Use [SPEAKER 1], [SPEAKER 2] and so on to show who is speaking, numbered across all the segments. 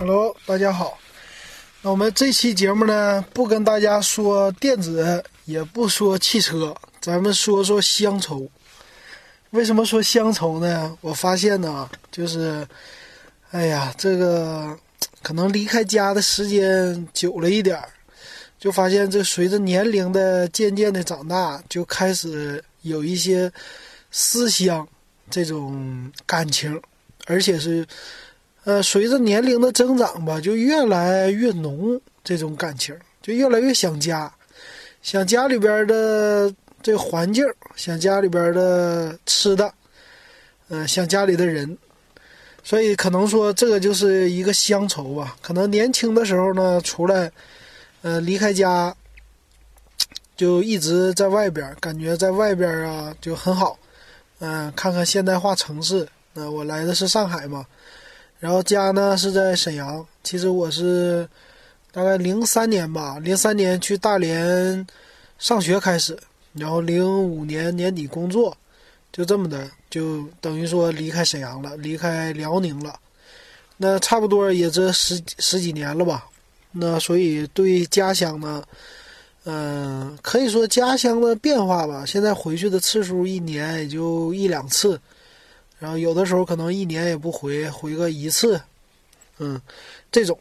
[SPEAKER 1] Hello，大家好。那我们这期节目呢，不跟大家说电子，也不说汽车，咱们说说乡愁。为什么说乡愁呢？我发现呢，就是，哎呀，这个可能离开家的时间久了一点儿，就发现这随着年龄的渐渐的长大，就开始有一些思乡这种感情，而且是。呃，随着年龄的增长吧，就越来越浓这种感情，就越来越想家，想家里边的这个环境，想家里边的吃的，嗯，想家里的人，所以可能说这个就是一个乡愁吧。可能年轻的时候呢，出来，呃，离开家，就一直在外边，感觉在外边啊就很好，嗯，看看现代化城市。那我来的是上海嘛。然后家呢是在沈阳，其实我是大概零三年吧，零三年去大连上学开始，然后零五年年底工作，就这么的，就等于说离开沈阳了，离开辽宁了。那差不多也这十十几年了吧。那所以对家乡呢，嗯，可以说家乡的变化吧。现在回去的次数一年也就一两次。然后有的时候可能一年也不回，回个一次，嗯，这种，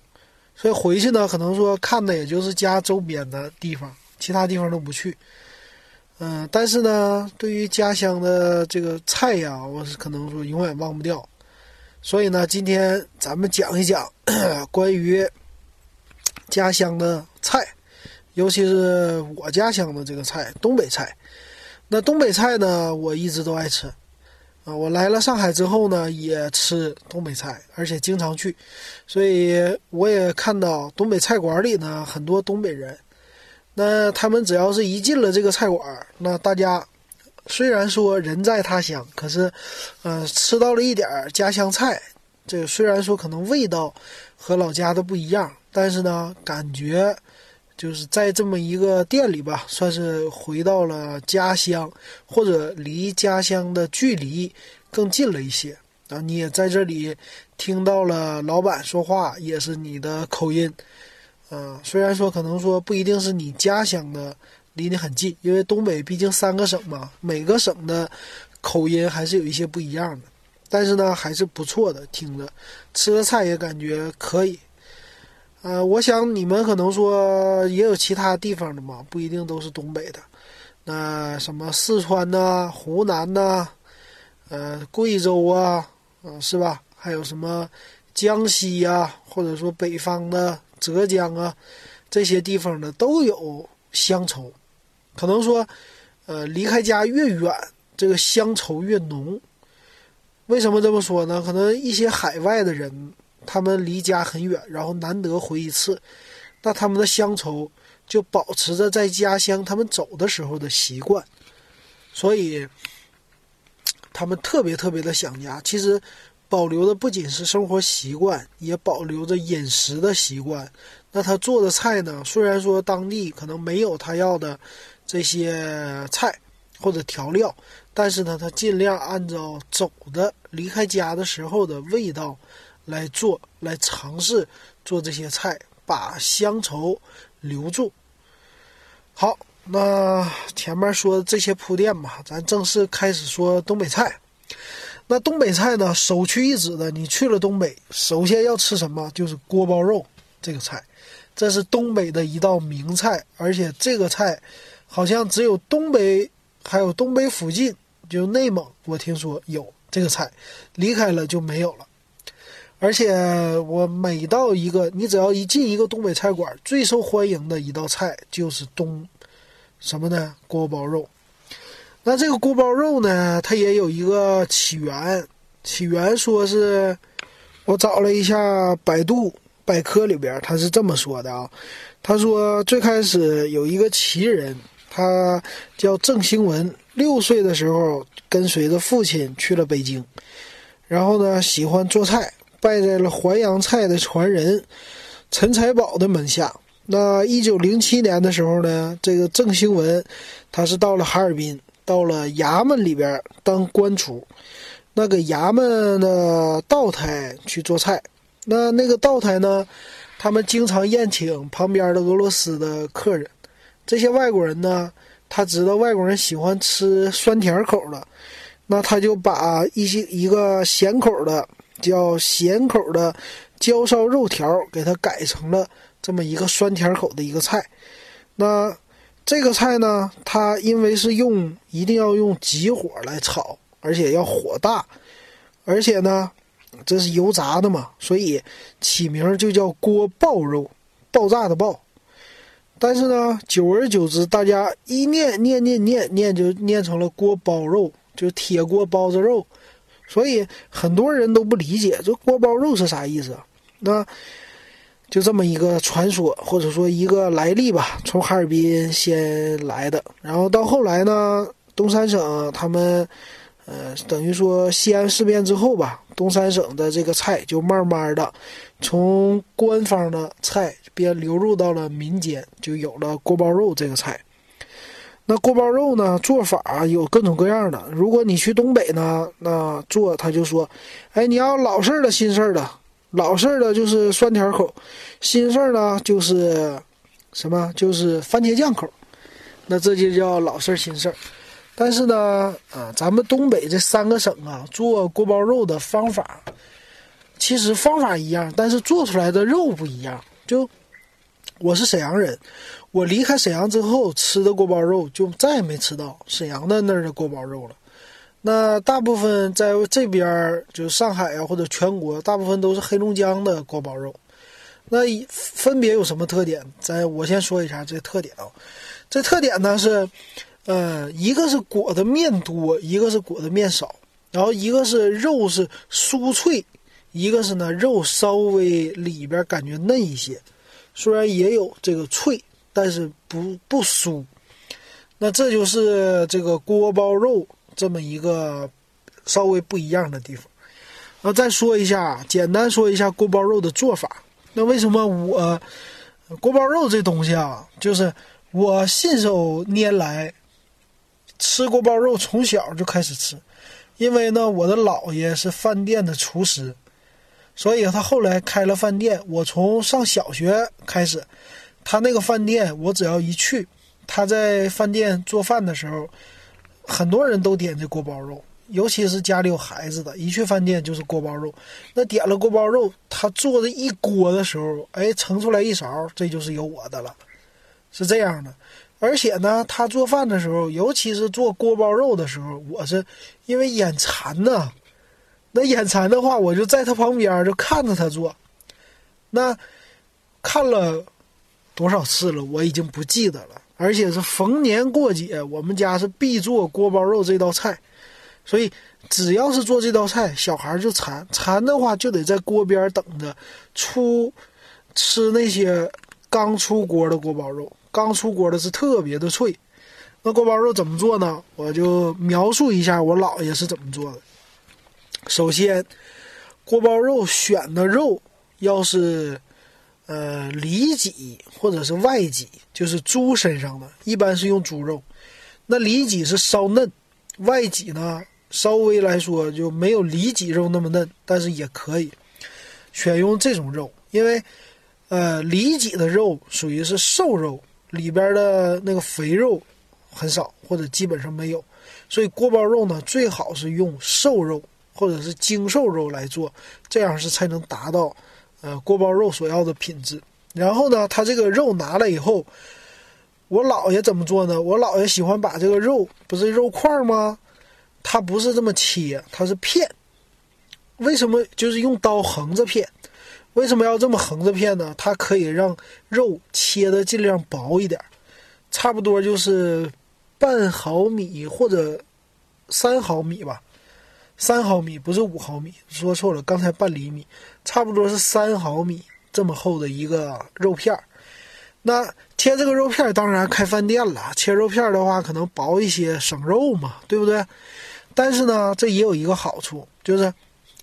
[SPEAKER 1] 所以回去呢，可能说看的也就是家周边的地方，其他地方都不去，嗯，但是呢，对于家乡的这个菜呀，我是可能说永远忘不掉，所以呢，今天咱们讲一讲关于家乡的菜，尤其是我家乡的这个菜，东北菜。那东北菜呢，我一直都爱吃。我来了上海之后呢，也吃东北菜，而且经常去，所以我也看到东北菜馆里呢很多东北人。那他们只要是一进了这个菜馆，那大家虽然说人在他乡，可是，呃，吃到了一点家乡菜。这个虽然说可能味道和老家的不一样，但是呢，感觉。就是在这么一个店里吧，算是回到了家乡，或者离家乡的距离更近了一些啊。你也在这里听到了老板说话，也是你的口音，嗯，虽然说可能说不一定是你家乡的，离你很近，因为东北毕竟三个省嘛，每个省的口音还是有一些不一样的，但是呢，还是不错的，听着吃的菜也感觉可以。呃，我想你们可能说也有其他地方的嘛，不一定都是东北的。那什么四川呐、湖南呐、呃贵州啊，嗯，是吧？还有什么江西呀，或者说北方的浙江啊，这些地方呢都有乡愁。可能说，呃，离开家越远，这个乡愁越浓。为什么这么说呢？可能一些海外的人。他们离家很远，然后难得回一次，那他们的乡愁就保持着在家乡他们走的时候的习惯，所以他们特别特别的想家。其实保留的不仅是生活习惯，也保留着饮食的习惯。那他做的菜呢？虽然说当地可能没有他要的这些菜或者调料，但是呢，他尽量按照走的离开家的时候的味道。来做，来尝试做这些菜，把乡愁留住。好，那前面说这些铺垫吧，咱正式开始说东北菜。那东北菜呢，首屈一指的，你去了东北，首先要吃什么？就是锅包肉这个菜，这是东北的一道名菜，而且这个菜好像只有东北，还有东北附近，就内蒙，我听说有这个菜，离开了就没有了。而且我每到一个，你只要一进一个东北菜馆，最受欢迎的一道菜就是东，什么呢？锅包肉。那这个锅包肉呢，它也有一个起源，起源说是，我找了一下百度百科里边，他是这么说的啊，他说最开始有一个奇人，他叫郑兴文，六岁的时候跟随着父亲去了北京，然后呢喜欢做菜。拜在了淮扬菜的传人陈财宝的门下。那一九零七年的时候呢，这个郑兴文，他是到了哈尔滨，到了衙门里边当官厨，那个衙门的道台去做菜。那那个道台呢，他们经常宴请旁边的俄罗斯的客人。这些外国人呢，他知道外国人喜欢吃酸甜口的，那他就把一些一个咸口的叫咸口的焦烧肉条给它改成了这么一个酸甜口的一个菜。那这个菜呢，它因为是用一定要用急火来炒，而且要火大，而且呢，这是油炸的嘛，所以起名就叫锅爆肉，爆炸的爆。但是呢，久而久之，大家一念念念念念，就念成了锅包肉，就铁锅包子肉，所以很多人都不理解这锅包肉是啥意思。那。就这么一个传说，或者说一个来历吧，从哈尔滨先来的，然后到后来呢，东三省他们，呃，等于说西安事变之后吧，东三省的这个菜就慢慢的从官方的菜边流入到了民间，就有了锅包肉这个菜。那锅包肉呢，做法有各种各样的。如果你去东北呢，那做他就说，哎，你要老式的、新式的。老式的就是酸甜口，新式呢就是什么？就是番茄酱口。那这就叫老式、新式。但是呢，啊，咱们东北这三个省啊，做锅包肉的方法，其实方法一样，但是做出来的肉不一样。就我是沈阳人，我离开沈阳之后吃的锅包肉，就再也没吃到沈阳的那儿的锅包肉了。那大部分在这边，就是上海啊，或者全国，大部分都是黑龙江的锅包肉。那分别有什么特点？在我先说一下这特点啊。这特点呢是，呃，一个是裹的面多，一个是裹的面少。然后一个是肉是酥脆，一个是呢肉稍微里边感觉嫩一些。虽然也有这个脆，但是不不酥。那这就是这个锅包肉。这么一个稍微不一样的地方，那再说一下，简单说一下锅包肉的做法。那为什么我锅包肉这东西啊，就是我信手拈来，吃锅包肉从小就开始吃，因为呢，我的姥爷是饭店的厨师，所以他后来开了饭店。我从上小学开始，他那个饭店我只要一去，他在饭店做饭的时候。很多人都点这锅包肉，尤其是家里有孩子的，一去饭店就是锅包肉。那点了锅包肉，他做的一锅的时候，哎，盛出来一勺，这就是有我的了，是这样的。而且呢，他做饭的时候，尤其是做锅包肉的时候，我是因为眼馋呐。那眼馋的话，我就在他旁边就看着他做。那看了多少次了，我已经不记得了。而且是逢年过节，我们家是必做锅包肉这道菜，所以只要是做这道菜，小孩就馋，馋的话就得在锅边等着出吃那些刚出锅的锅包肉，刚出锅的是特别的脆。那锅包肉怎么做呢？我就描述一下我姥爷是怎么做的。首先，锅包肉选的肉要是。呃，里脊或者是外脊，就是猪身上的，一般是用猪肉。那里脊是稍嫩，外脊呢稍微来说就没有里脊肉那么嫩，但是也可以选用这种肉，因为呃里脊的肉属于是瘦肉，里边的那个肥肉很少或者基本上没有，所以锅包肉呢最好是用瘦肉或者是精瘦肉来做，这样是才能达到。呃，锅包肉所要的品质。然后呢，他这个肉拿了以后，我姥爷怎么做呢？我姥爷喜欢把这个肉不是肉块吗？他不是这么切，他是片。为什么就是用刀横着片？为什么要这么横着片呢？它可以让肉切的尽量薄一点，差不多就是半毫米或者三毫米吧。三毫米不是五毫米，说错了，刚才半厘米，差不多是三毫米这么厚的一个肉片儿。那切这个肉片儿，当然开饭店了。切肉片儿的话，可能薄一些，省肉嘛，对不对？但是呢，这也有一个好处，就是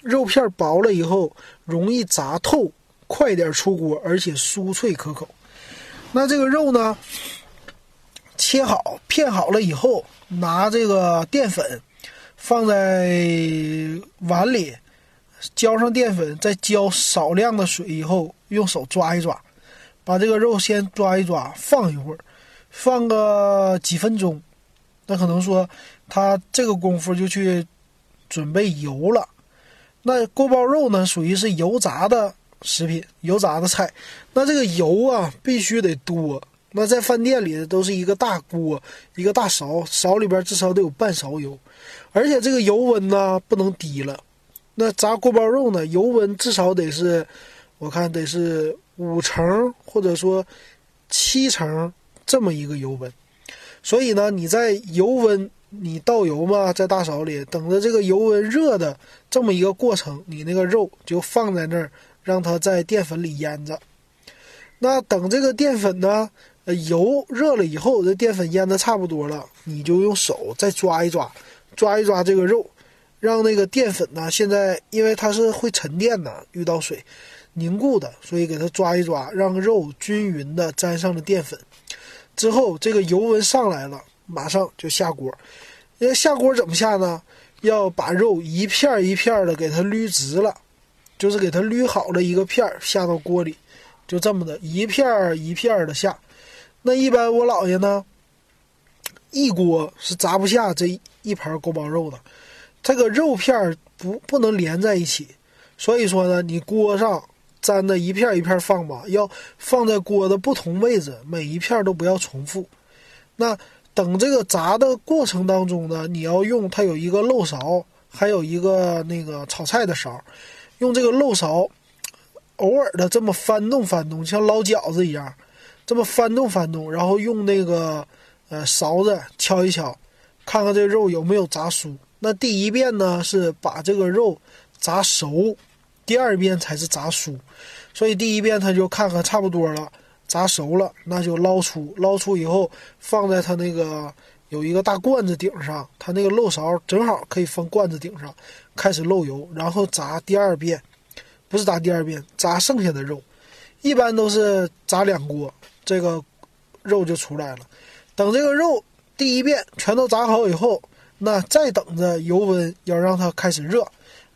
[SPEAKER 1] 肉片薄了以后容易炸透，快点出锅，而且酥脆可口。那这个肉呢，切好片好了以后，拿这个淀粉。放在碗里，浇上淀粉，再浇少量的水以后，用手抓一抓，把这个肉先抓一抓，放一会儿，放个几分钟。那可能说他这个功夫就去准备油了。那锅包肉呢，属于是油炸的食品，油炸的菜。那这个油啊，必须得多。那在饭店里都是一个大锅，一个大勺，勺里边至少得有半勺油，而且这个油温呢不能低了。那炸锅包肉呢，油温至少得是，我看得是五成或者说七成这么一个油温。所以呢，你在油温你倒油嘛，在大勺里等着这个油温热的这么一个过程，你那个肉就放在那儿，让它在淀粉里腌着。那等这个淀粉呢？呃，油热了以后，这淀粉腌的差不多了，你就用手再抓一抓，抓一抓这个肉，让那个淀粉呢，现在因为它是会沉淀的，遇到水凝固的，所以给它抓一抓，让肉均匀的沾上了淀粉。之后这个油温上来了，马上就下锅。因为下锅怎么下呢？要把肉一片一片的给它捋直了，就是给它捋好了一个片儿下到锅里，就这么的一片一片的下。那一般我姥爷呢，一锅是炸不下这一盘锅包肉的，这个肉片不不能连在一起，所以说呢，你锅上粘的一片一片放吧，要放在锅的不同位置，每一片都不要重复。那等这个炸的过程当中呢，你要用它有一个漏勺，还有一个那个炒菜的勺，用这个漏勺偶尔的这么翻动翻动，像捞饺子一样。这么翻动翻动，然后用那个呃勺子敲一敲，看看这肉有没有炸酥。那第一遍呢是把这个肉炸熟，第二遍才是炸酥。所以第一遍他就看看差不多了，炸熟了，那就捞出。捞出以后放在他那个有一个大罐子顶上，他那个漏勺正好可以放罐子顶上，开始漏油，然后炸第二遍，不是炸第二遍，炸剩下的肉，一般都是炸两锅。这个肉就出来了。等这个肉第一遍全都炸好以后，那再等着油温要让它开始热，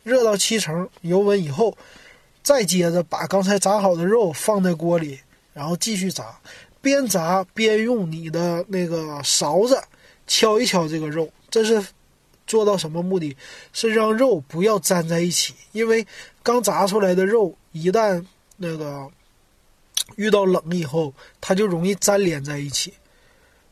[SPEAKER 1] 热到七成油温以后，再接着把刚才炸好的肉放在锅里，然后继续炸，边炸边用你的那个勺子敲一敲这个肉。这是做到什么目的？是让肉不要粘在一起，因为刚炸出来的肉一旦那个。遇到冷以后，它就容易粘连在一起，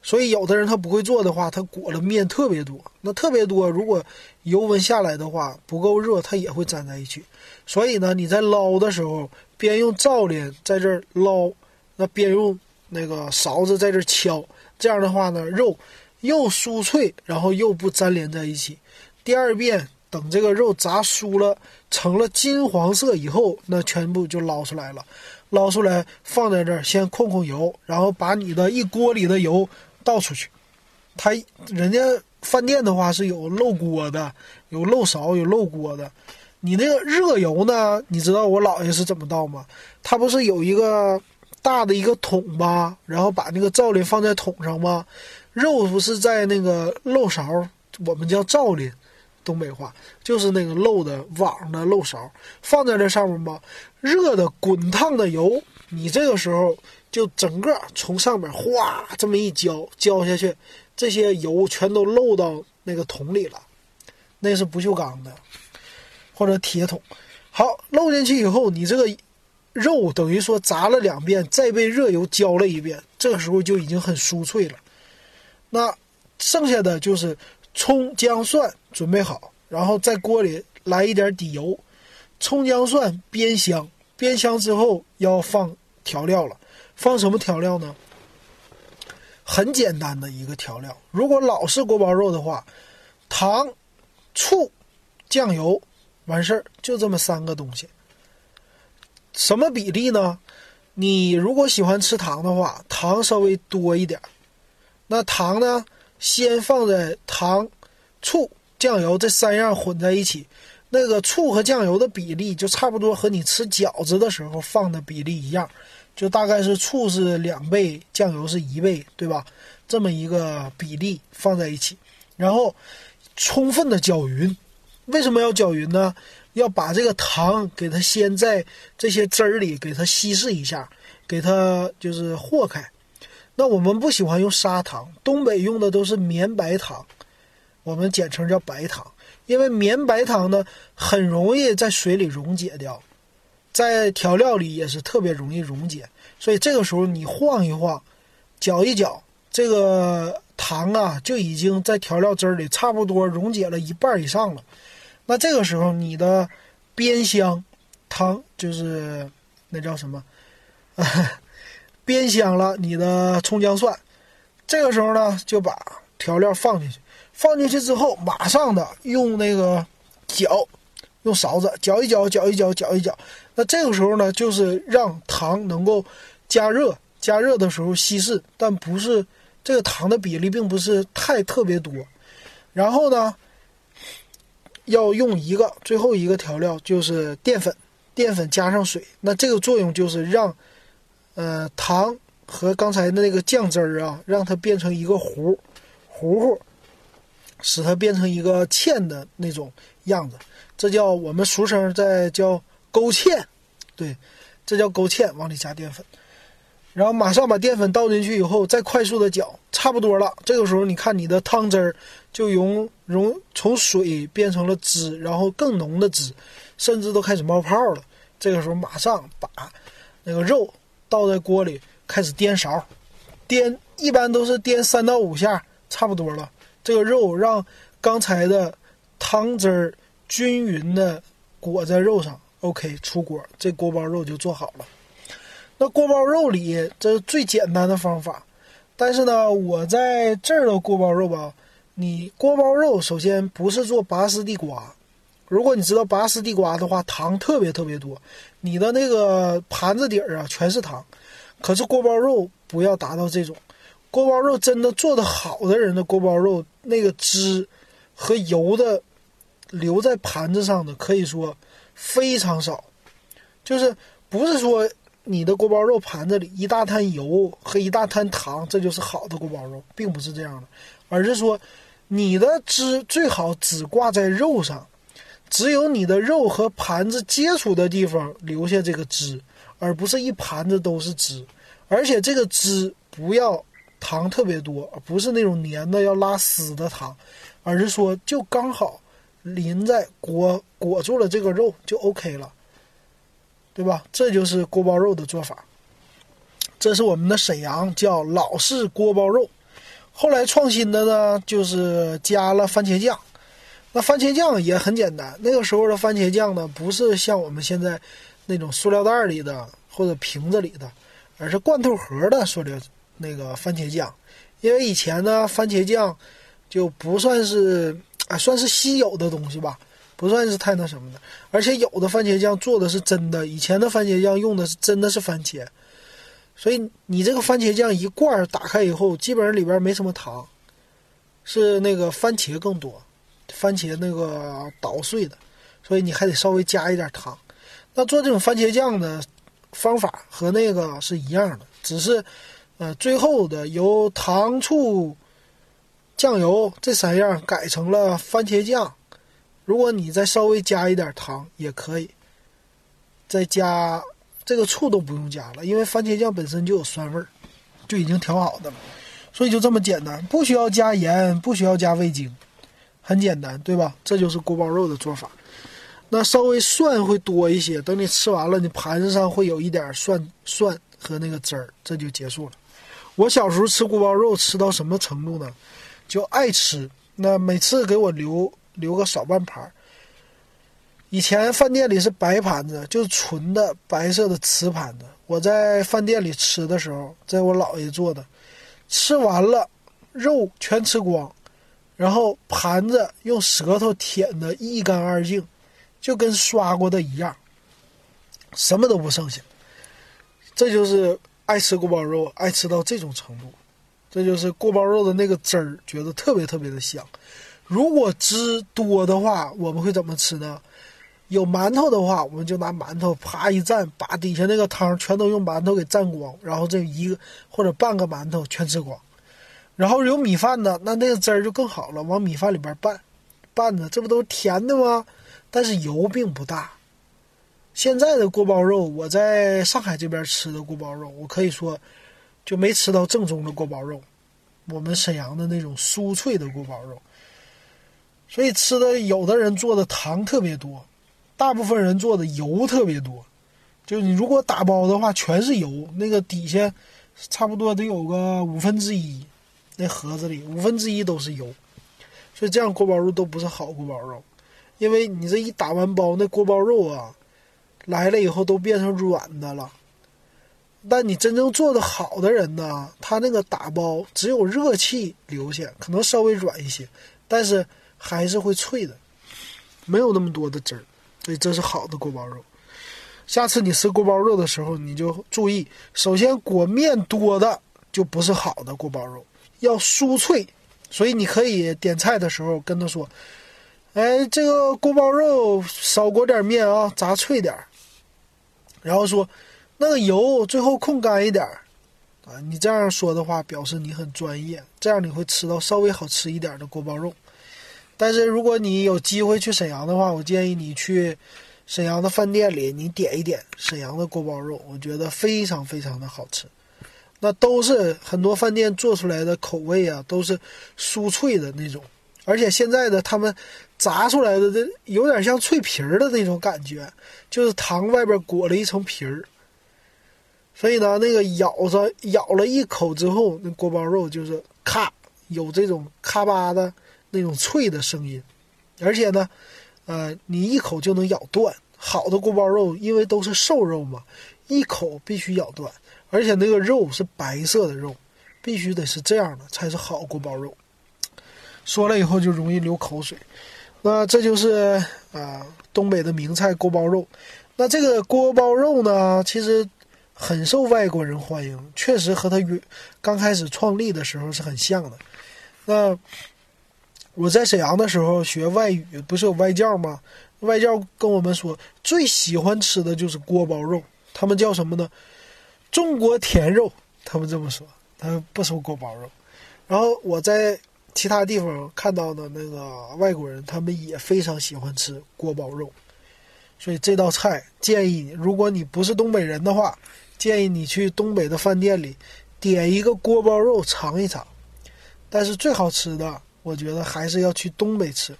[SPEAKER 1] 所以有的人他不会做的话，他裹了面特别多，那特别多，如果油温下来的话不够热，它也会粘在一起。所以呢，你在捞的时候，边用灶帘在这儿捞，那边用那个勺子在这敲，这样的话呢，肉又酥脆，然后又不粘连在一起。第二遍等这个肉炸酥了，成了金黄色以后，那全部就捞出来了。捞出来放在这儿，先控控油，然后把你的一锅里的油倒出去。他人家饭店的话是有漏锅的，有漏勺，有漏锅的。你那个热油呢？你知道我姥爷是怎么倒吗？他不是有一个大的一个桶吗？然后把那个灶林放在桶上吗？肉不是在那个漏勺，我们叫灶林。东北话就是那个漏的网的漏勺放在这上面吧，热的滚烫的油，你这个时候就整个从上面哗这么一浇浇下去，这些油全都漏到那个桶里了，那是不锈钢的或者铁桶。好，漏进去以后，你这个肉等于说炸了两遍，再被热油浇了一遍，这个时候就已经很酥脆了。那剩下的就是葱姜蒜。准备好，然后在锅里来一点底油，葱姜蒜煸香，煸香之后要放调料了。放什么调料呢？很简单的一个调料。如果老式锅包肉的话，糖、醋、酱油，完事儿就这么三个东西。什么比例呢？你如果喜欢吃糖的话，糖稍微多一点。那糖呢，先放在糖、醋。酱油这三样混在一起，那个醋和酱油的比例就差不多和你吃饺子的时候放的比例一样，就大概是醋是两倍，酱油是一倍，对吧？这么一个比例放在一起，然后充分的搅匀。为什么要搅匀呢？要把这个糖给它先在这些汁儿里给它稀释一下，给它就是和开。那我们不喜欢用砂糖，东北用的都是绵白糖，我们简称叫白糖，因为绵白糖呢很容易在水里溶解掉，在调料里也是特别容易溶解，所以这个时候你晃一晃，搅一搅，这个糖啊就已经在调料汁里差不多溶解了一半以上了。那这个时候你的煸香汤就是那叫什么？煸香了你的葱姜蒜，这个时候呢，就把调料放进去，放进去之后，马上的用那个搅，用勺子搅一搅，搅一搅，搅一搅。那这个时候呢，就是让糖能够加热，加热的时候稀释，但不是这个糖的比例并不是太特别多。然后呢，要用一个最后一个调料就是淀粉，淀粉加上水，那这个作用就是让。呃，糖和刚才的那个酱汁儿啊，让它变成一个糊糊糊，使它变成一个芡的那种样子，这叫我们俗称在叫勾芡，对，这叫勾芡，往里加淀粉，然后马上把淀粉倒进去以后，再快速的搅，差不多了。这个时候你看你的汤汁儿就融融从水变成了汁，然后更浓的汁，甚至都开始冒泡了。这个时候马上把那个肉。倒在锅里，开始颠勺，颠一般都是颠三到五下，差不多了。这个肉让刚才的汤汁儿均匀的裹在肉上，OK，出锅，这锅包肉就做好了。那锅包肉里这是最简单的方法，但是呢，我在这儿的锅包肉吧，你锅包肉首先不是做拔丝地瓜。如果你知道拔丝地瓜的话，糖特别特别多，你的那个盘子底儿啊全是糖。可是锅包肉不要达到这种，锅包肉真的做的好的人的锅包肉，那个汁和油的留在盘子上的可以说非常少，就是不是说你的锅包肉盘子里一大滩油和一大滩糖，这就是好的锅包肉，并不是这样的，而是说你的汁最好只挂在肉上。只有你的肉和盘子接触的地方留下这个汁，而不是一盘子都是汁。而且这个汁不要糖特别多，不是那种黏的要拉丝的糖，而是说就刚好淋在裹裹住了这个肉就 OK 了，对吧？这就是锅包肉的做法。这是我们的沈阳叫老式锅包肉，后来创新的呢就是加了番茄酱。那番茄酱也很简单，那个时候的番茄酱呢，不是像我们现在那种塑料袋里的或者瓶子里的，而是罐头盒的塑料那个番茄酱。因为以前呢，番茄酱就不算是啊，算是稀有的东西吧，不算是太那什么的。而且有的番茄酱做的是真的，以前的番茄酱用的是真的是番茄，所以你这个番茄酱一罐打开以后，基本上里边没什么糖，是那个番茄更多。番茄那个捣碎的，所以你还得稍微加一点糖。那做这种番茄酱的方法和那个是一样的，只是呃最后的由糖醋酱油这三样改成了番茄酱。如果你再稍微加一点糖也可以，再加这个醋都不用加了，因为番茄酱本身就有酸味儿，就已经调好的了。所以就这么简单，不需要加盐，不需要加味精。很简单，对吧？这就是锅包肉的做法。那稍微蒜会多一些，等你吃完了，你盘子上会有一点蒜蒜和那个汁儿，这就结束了。我小时候吃锅包肉吃到什么程度呢？就爱吃，那每次给我留留个少半盘儿。以前饭店里是白盘子，就是纯的白色的瓷盘子。我在饭店里吃的时候，在我姥爷做的，吃完了肉全吃光。然后盘子用舌头舔得一干二净，就跟刷过的一样，什么都不剩下。这就是爱吃锅包肉，爱吃到这种程度。这就是锅包肉的那个汁儿，觉得特别特别的香。如果汁多的话，我们会怎么吃呢？有馒头的话，我们就拿馒头啪一蘸，把底下那个汤全都用馒头给蘸光，然后这一个或者半个馒头全吃光。然后有米饭呢，那那个汁儿就更好了，往米饭里边拌，拌的这不都是甜的吗？但是油并不大。现在的锅包肉，我在上海这边吃的锅包肉，我可以说就没吃到正宗的锅包肉，我们沈阳的那种酥脆的锅包肉。所以吃的有的人做的糖特别多，大部分人做的油特别多。就你如果打包的话，全是油，那个底下差不多得有个五分之一，那盒子里五分之一都是油。所以这样锅包肉都不是好锅包肉，因为你这一打完包，那锅包肉啊。来了以后都变成软的了，但你真正做的好的人呢，他那个打包只有热气留下，可能稍微软一些，但是还是会脆的，没有那么多的汁儿，所以这是好的锅包肉。下次你吃锅包肉的时候，你就注意，首先裹面多的就不是好的锅包肉，要酥脆，所以你可以点菜的时候跟他说：“哎，这个锅包肉少裹点面啊，炸脆点儿。”然后说，那个油最后控干一点儿，啊，你这样说的话，表示你很专业，这样你会吃到稍微好吃一点的锅包肉。但是如果你有机会去沈阳的话，我建议你去沈阳的饭店里，你点一点沈阳的锅包肉，我觉得非常非常的好吃。那都是很多饭店做出来的口味啊，都是酥脆的那种，而且现在的他们。炸出来的这有点像脆皮儿的那种感觉，就是糖外边裹了一层皮儿，所以呢，那个咬着咬了一口之后，那锅包肉就是咔有这种咔吧的那种脆的声音，而且呢，呃，你一口就能咬断。好的锅包肉因为都是瘦肉嘛，一口必须咬断，而且那个肉是白色的肉，必须得是这样的才是好锅包肉。说了以后就容易流口水。那这就是啊，东北的名菜锅包肉。那这个锅包肉呢，其实很受外国人欢迎，确实和它原刚开始创立的时候是很像的。那我在沈阳的时候学外语，不是有外教吗？外教跟我们说，最喜欢吃的就是锅包肉。他们叫什么呢？中国甜肉。他们这么说，他们不说锅包肉。然后我在。其他地方看到的那个外国人，他们也非常喜欢吃锅包肉，所以这道菜建议你，如果你不是东北人的话，建议你去东北的饭店里点一个锅包肉尝一尝。但是最好吃的，我觉得还是要去东北吃，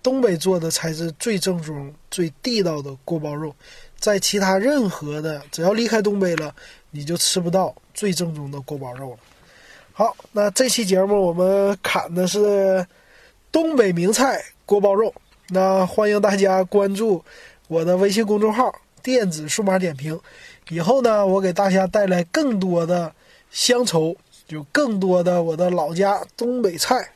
[SPEAKER 1] 东北做的才是最正宗、最地道的锅包肉，在其他任何的，只要离开东北了，你就吃不到最正宗的锅包肉了。好，那这期节目我们砍的是东北名菜锅包肉。那欢迎大家关注我的微信公众号“电子数码点评”。以后呢，我给大家带来更多的乡愁，有更多的我的老家东北菜。